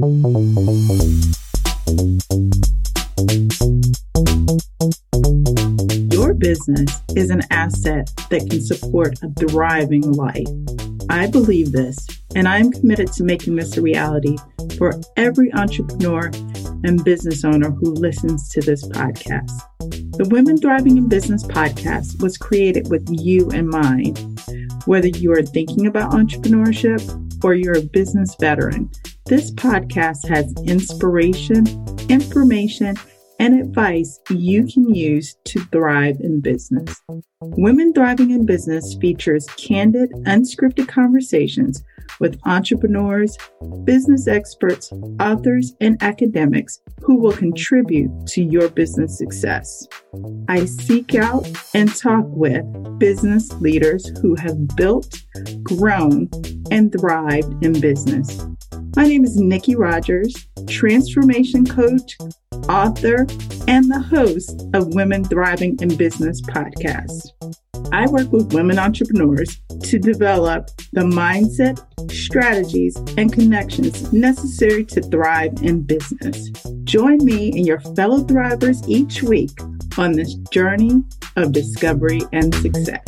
Your business is an asset that can support a thriving life. I believe this, and I'm committed to making this a reality for every entrepreneur and business owner who listens to this podcast. The Women Thriving in Business podcast was created with you in mind. Whether you are thinking about entrepreneurship or you're a business veteran, this podcast has inspiration, information, and advice you can use to thrive in business. Women Thriving in Business features candid, unscripted conversations with entrepreneurs, business experts, authors, and academics who will contribute to your business success. I seek out and talk with business leaders who have built, grown, and thrived in business. My name is Nikki Rogers, transformation coach, author, and the host of Women Thriving in Business podcast. I work with women entrepreneurs to develop the mindset, strategies, and connections necessary to thrive in business. Join me and your fellow thrivers each week on this journey of discovery and success.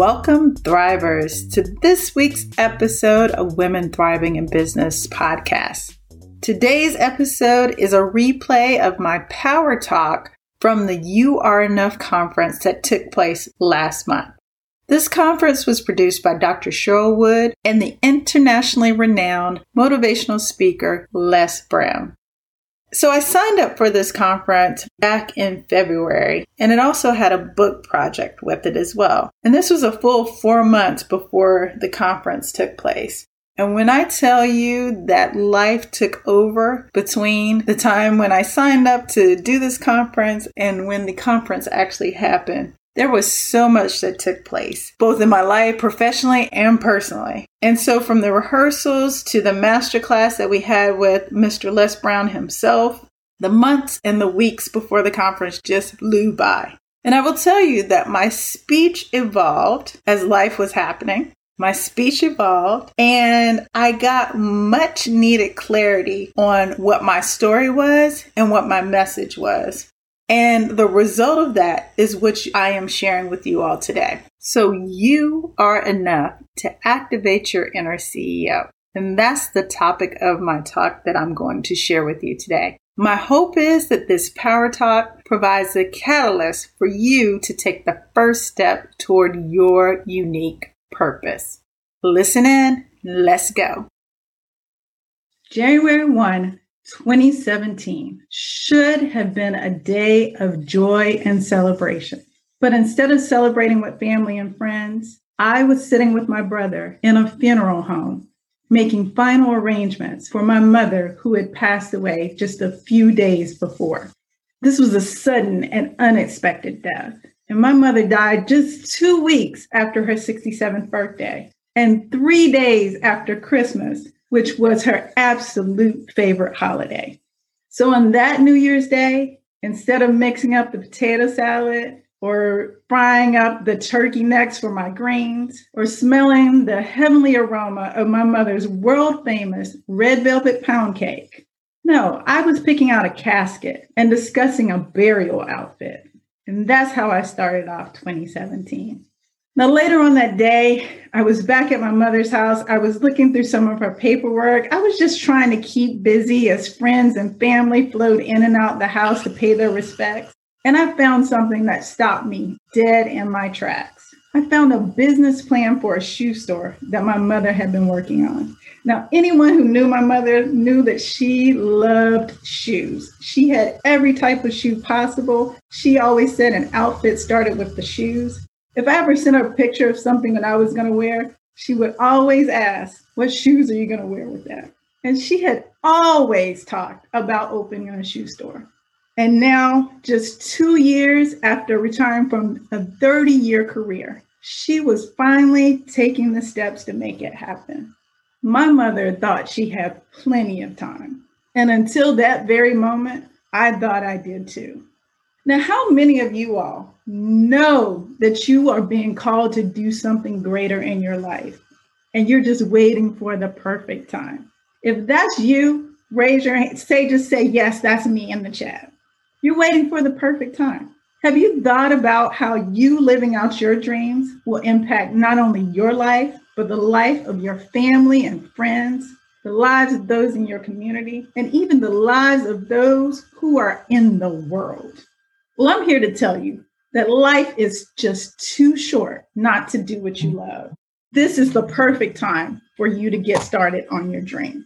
Welcome, Thrivers, to this week's episode of Women Thriving in Business podcast. Today's episode is a replay of my Power Talk from the You Are Enough conference that took place last month. This conference was produced by Dr. Cheryl Wood and the internationally renowned motivational speaker Les Brown. So I signed up for this conference back in February, and it also had a book project with it as well. And this was a full four months before the conference took place. And when I tell you that life took over between the time when I signed up to do this conference and when the conference actually happened, there was so much that took place, both in my life, professionally and personally. And so, from the rehearsals to the masterclass that we had with Mr. Les Brown himself, the months and the weeks before the conference just flew by. And I will tell you that my speech evolved as life was happening. My speech evolved and I got much needed clarity on what my story was and what my message was. And the result of that is what I am sharing with you all today. So you are enough to activate your inner CEO. And that's the topic of my talk that I'm going to share with you today. My hope is that this power talk provides a catalyst for you to take the first step toward your unique purpose. Listen in, let's go. January 1, 2017 should have been a day of joy and celebration. But instead of celebrating with family and friends, I was sitting with my brother in a funeral home, making final arrangements for my mother who had passed away just a few days before. This was a sudden and unexpected death. And my mother died just two weeks after her 67th birthday and three days after Christmas, which was her absolute favorite holiday. So on that New Year's Day, instead of mixing up the potato salad or frying up the turkey necks for my greens or smelling the heavenly aroma of my mother's world famous red velvet pound cake, no, I was picking out a casket and discussing a burial outfit. And that's how I started off 2017. Now, later on that day, I was back at my mother's house. I was looking through some of her paperwork. I was just trying to keep busy as friends and family flowed in and out the house to pay their respects. And I found something that stopped me dead in my tracks. I found a business plan for a shoe store that my mother had been working on. Now, anyone who knew my mother knew that she loved shoes. She had every type of shoe possible. She always said an outfit started with the shoes. If I ever sent her a picture of something that I was going to wear, she would always ask, What shoes are you going to wear with that? And she had always talked about opening a shoe store. And now, just two years after retiring from a 30 year career, she was finally taking the steps to make it happen. My mother thought she had plenty of time. And until that very moment, I thought I did too. Now, how many of you all know that you are being called to do something greater in your life and you're just waiting for the perfect time? If that's you, raise your hand, say, just say, yes, that's me in the chat. You're waiting for the perfect time. Have you thought about how you living out your dreams will impact not only your life, but the life of your family and friends, the lives of those in your community, and even the lives of those who are in the world? Well, I'm here to tell you that life is just too short not to do what you mm-hmm. love. This is the perfect time for you to get started on your dream.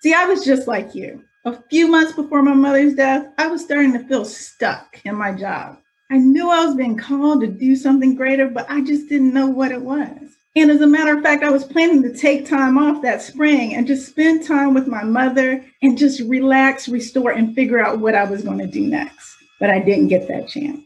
See, I was just like you. A few months before my mother's death, I was starting to feel stuck in my job. I knew I was being called to do something greater, but I just didn't know what it was. And as a matter of fact, I was planning to take time off that spring and just spend time with my mother and just relax, restore, and figure out what I was going to do next. But I didn't get that chance.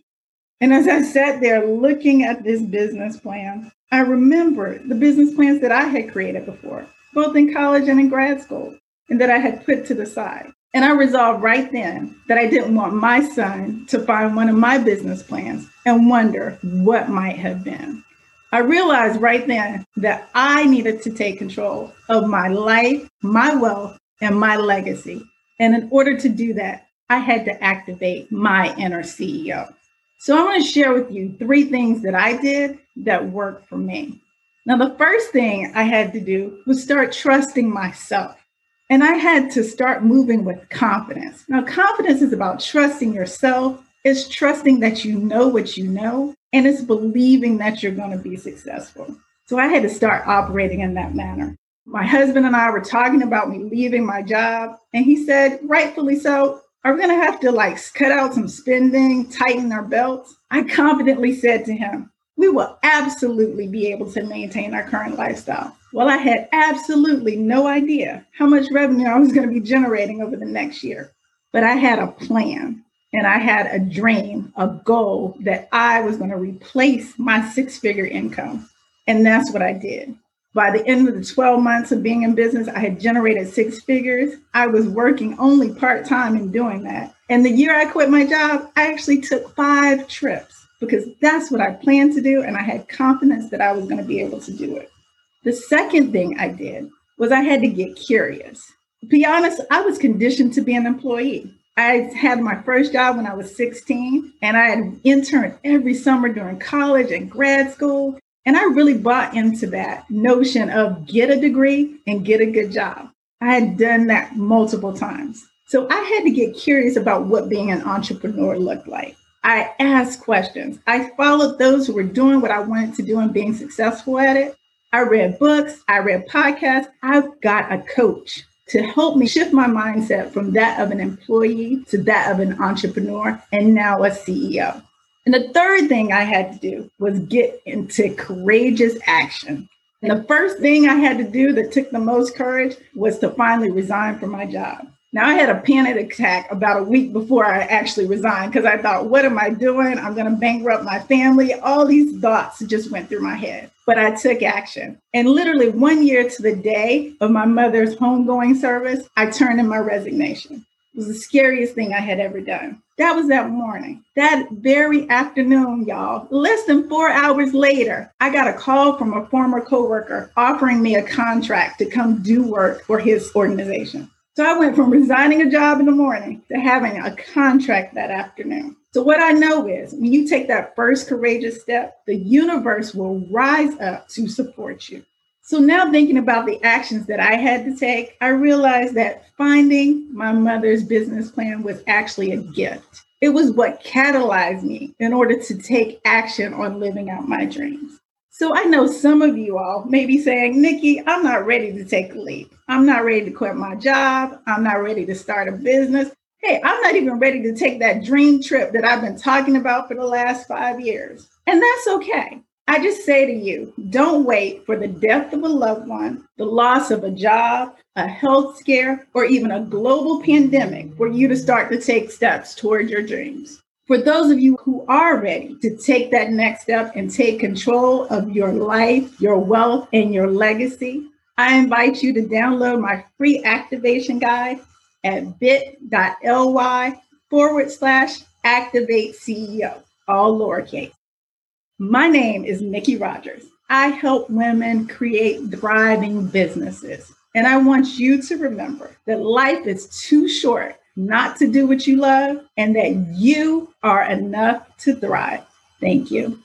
And as I sat there looking at this business plan, I remembered the business plans that I had created before, both in college and in grad school, and that I had put to the side. And I resolved right then that I didn't want my son to find one of my business plans and wonder what might have been. I realized right then that I needed to take control of my life, my wealth, and my legacy. And in order to do that, I had to activate my inner CEO. So I want to share with you three things that I did that worked for me. Now, the first thing I had to do was start trusting myself. And I had to start moving with confidence. Now, confidence is about trusting yourself, it's trusting that you know what you know, and it's believing that you're going to be successful. So I had to start operating in that manner. My husband and I were talking about me leaving my job, and he said, rightfully so, are we going to have to like cut out some spending, tighten our belts? I confidently said to him, we will absolutely be able to maintain our current lifestyle. Well, I had absolutely no idea how much revenue I was going to be generating over the next year, but I had a plan and I had a dream, a goal that I was going to replace my six figure income. And that's what I did. By the end of the 12 months of being in business, I had generated six figures. I was working only part time in doing that. And the year I quit my job, I actually took five trips because that's what I planned to do. And I had confidence that I was going to be able to do it. The second thing I did was I had to get curious. To be honest, I was conditioned to be an employee. I had my first job when I was 16, and I had interned every summer during college and grad school. And I really bought into that notion of get a degree and get a good job. I had done that multiple times. So I had to get curious about what being an entrepreneur looked like. I asked questions. I followed those who were doing what I wanted to do and being successful at it. I read books, I read podcasts. I've got a coach to help me shift my mindset from that of an employee to that of an entrepreneur and now a CEO. And the third thing I had to do was get into courageous action. And the first thing I had to do that took the most courage was to finally resign from my job. Now, I had a panic attack about a week before I actually resigned because I thought, what am I doing? I'm going to bankrupt my family. All these thoughts just went through my head. But I took action. And literally one year to the day of my mother's homegoing service, I turned in my resignation. Was the scariest thing I had ever done. That was that morning. That very afternoon, y'all, less than four hours later, I got a call from a former coworker offering me a contract to come do work for his organization. So I went from resigning a job in the morning to having a contract that afternoon. So what I know is when you take that first courageous step, the universe will rise up to support you. So now thinking about the actions that I had to take, I realized that finding my mother's business plan was actually a gift. It was what catalyzed me in order to take action on living out my dreams. So I know some of you all may be saying, Nikki, I'm not ready to take a leap. I'm not ready to quit my job. I'm not ready to start a business. Hey, I'm not even ready to take that dream trip that I've been talking about for the last five years. And that's okay. I just say to you, don't wait for the death of a loved one, the loss of a job, a health scare, or even a global pandemic for you to start to take steps toward your dreams. For those of you who are ready to take that next step and take control of your life, your wealth, and your legacy, I invite you to download my free activation guide at bit.ly forward slash Activate CEO, all lowercase. My name is Nikki Rogers. I help women create thriving businesses. And I want you to remember that life is too short not to do what you love and that you are enough to thrive. Thank you.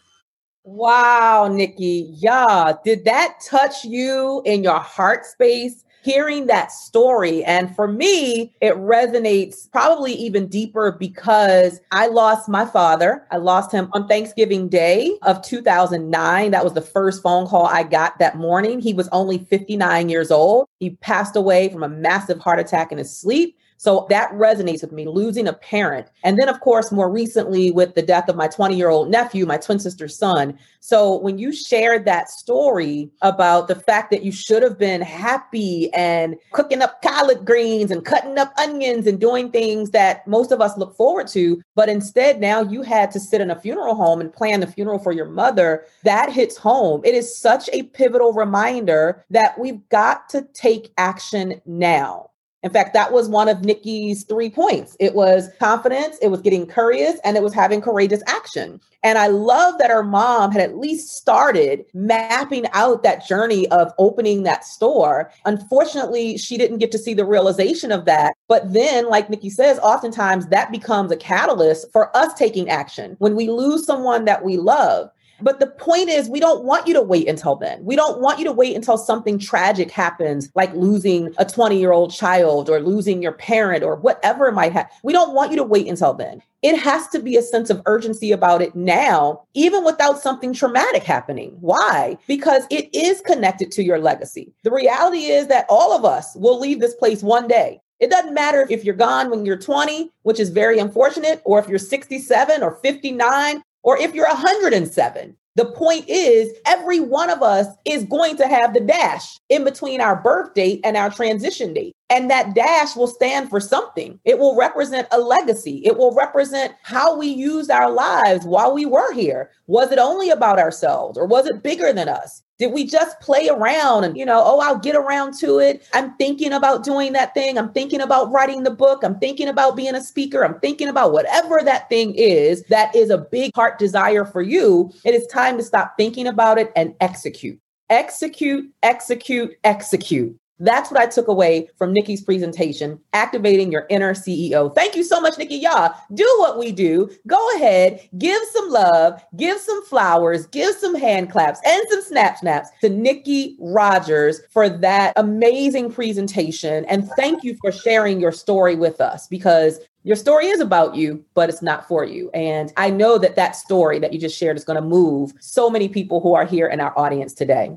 Wow, Nikki. Yeah. Did that touch you in your heart space? Hearing that story. And for me, it resonates probably even deeper because I lost my father. I lost him on Thanksgiving Day of 2009. That was the first phone call I got that morning. He was only 59 years old. He passed away from a massive heart attack in his sleep. So that resonates with me, losing a parent. And then, of course, more recently with the death of my 20 year old nephew, my twin sister's son. So when you shared that story about the fact that you should have been happy and cooking up collard greens and cutting up onions and doing things that most of us look forward to, but instead now you had to sit in a funeral home and plan the funeral for your mother, that hits home. It is such a pivotal reminder that we've got to take action now. In fact, that was one of Nikki's three points. It was confidence, it was getting curious, and it was having courageous action. And I love that her mom had at least started mapping out that journey of opening that store. Unfortunately, she didn't get to see the realization of that. But then, like Nikki says, oftentimes that becomes a catalyst for us taking action. When we lose someone that we love, but the point is, we don't want you to wait until then. We don't want you to wait until something tragic happens, like losing a 20 year old child or losing your parent or whatever it might have. We don't want you to wait until then. It has to be a sense of urgency about it now, even without something traumatic happening. Why? Because it is connected to your legacy. The reality is that all of us will leave this place one day. It doesn't matter if you're gone when you're 20, which is very unfortunate, or if you're 67 or 59 or if you're 107. The point is, every one of us is going to have the dash in between our birth date and our transition date. And that dash will stand for something. It will represent a legacy. It will represent how we used our lives while we were here. Was it only about ourselves or was it bigger than us? Did we just play around and, you know, oh, I'll get around to it. I'm thinking about doing that thing. I'm thinking about writing the book. I'm thinking about being a speaker. I'm thinking about whatever that thing is that is a big heart desire for you. It is time to stop thinking about it and execute. Execute, execute, execute. That's what I took away from Nikki's presentation, activating your inner CEO. Thank you so much, Nikki. Y'all do what we do. Go ahead, give some love, give some flowers, give some hand claps and some snap snaps to Nikki Rogers for that amazing presentation. And thank you for sharing your story with us because your story is about you, but it's not for you. And I know that that story that you just shared is going to move so many people who are here in our audience today.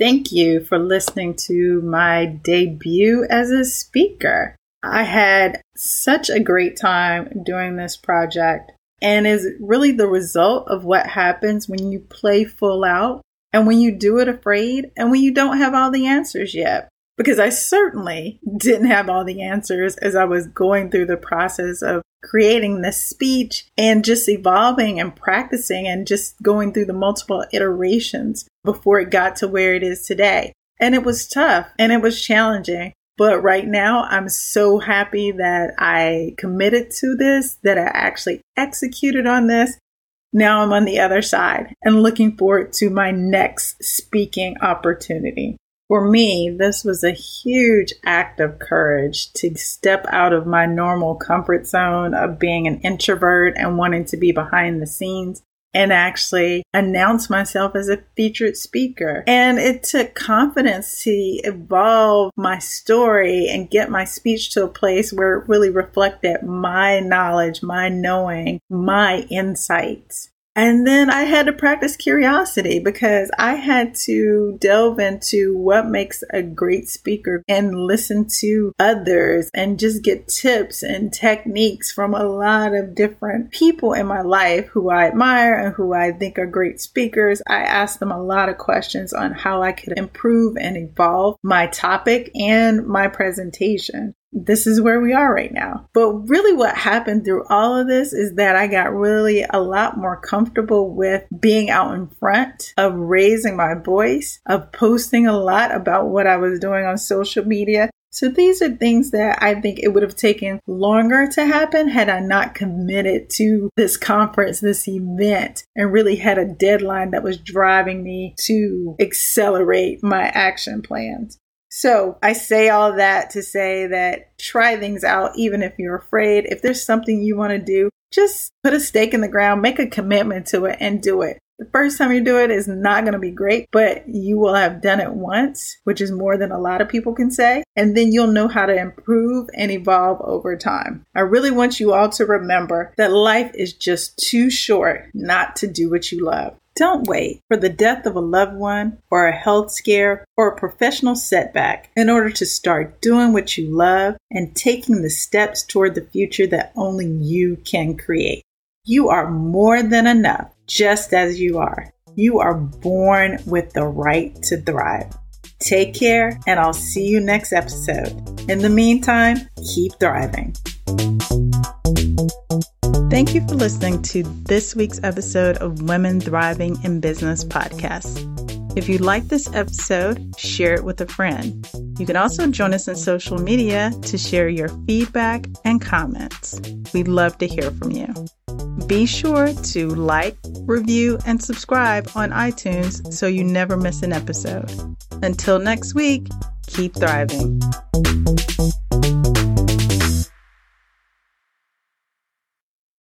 Thank you for listening to my debut as a speaker. I had such a great time doing this project and is really the result of what happens when you play full out and when you do it afraid and when you don't have all the answers yet because I certainly didn't have all the answers as I was going through the process of creating this speech and just evolving and practicing and just going through the multiple iterations before it got to where it is today. And it was tough and it was challenging. But right now, I'm so happy that I committed to this, that I actually executed on this. Now I'm on the other side and looking forward to my next speaking opportunity. For me, this was a huge act of courage to step out of my normal comfort zone of being an introvert and wanting to be behind the scenes and actually announce myself as a featured speaker. And it took confidence to evolve my story and get my speech to a place where it really reflected my knowledge, my knowing, my insights. And then I had to practice curiosity because I had to delve into what makes a great speaker and listen to others and just get tips and techniques from a lot of different people in my life who I admire and who I think are great speakers. I asked them a lot of questions on how I could improve and evolve my topic and my presentation this is where we are right now. But really, what happened through all of this is that I got really a lot more comfortable with being out in front, of raising my voice, of posting a lot about what I was doing on social media. So these are things that I think it would have taken longer to happen had I not committed to this conference, this event, and really had a deadline that was driving me to accelerate my action plans. So I say all that to say that try things out, even if you're afraid. If there's something you want to do, just put a stake in the ground, make a commitment to it and do it. The first time you do it is not going to be great, but you will have done it once, which is more than a lot of people can say. And then you'll know how to improve and evolve over time. I really want you all to remember that life is just too short not to do what you love. Don't wait for the death of a loved one or a health scare or a professional setback in order to start doing what you love and taking the steps toward the future that only you can create. You are more than enough just as you are. You are born with the right to thrive. Take care, and I'll see you next episode. In the meantime, keep thriving. Thank you for listening to this week's episode of Women Thriving in Business podcast. If you like this episode, share it with a friend. You can also join us on social media to share your feedback and comments. We'd love to hear from you. Be sure to like, review, and subscribe on iTunes so you never miss an episode. Until next week, keep thriving.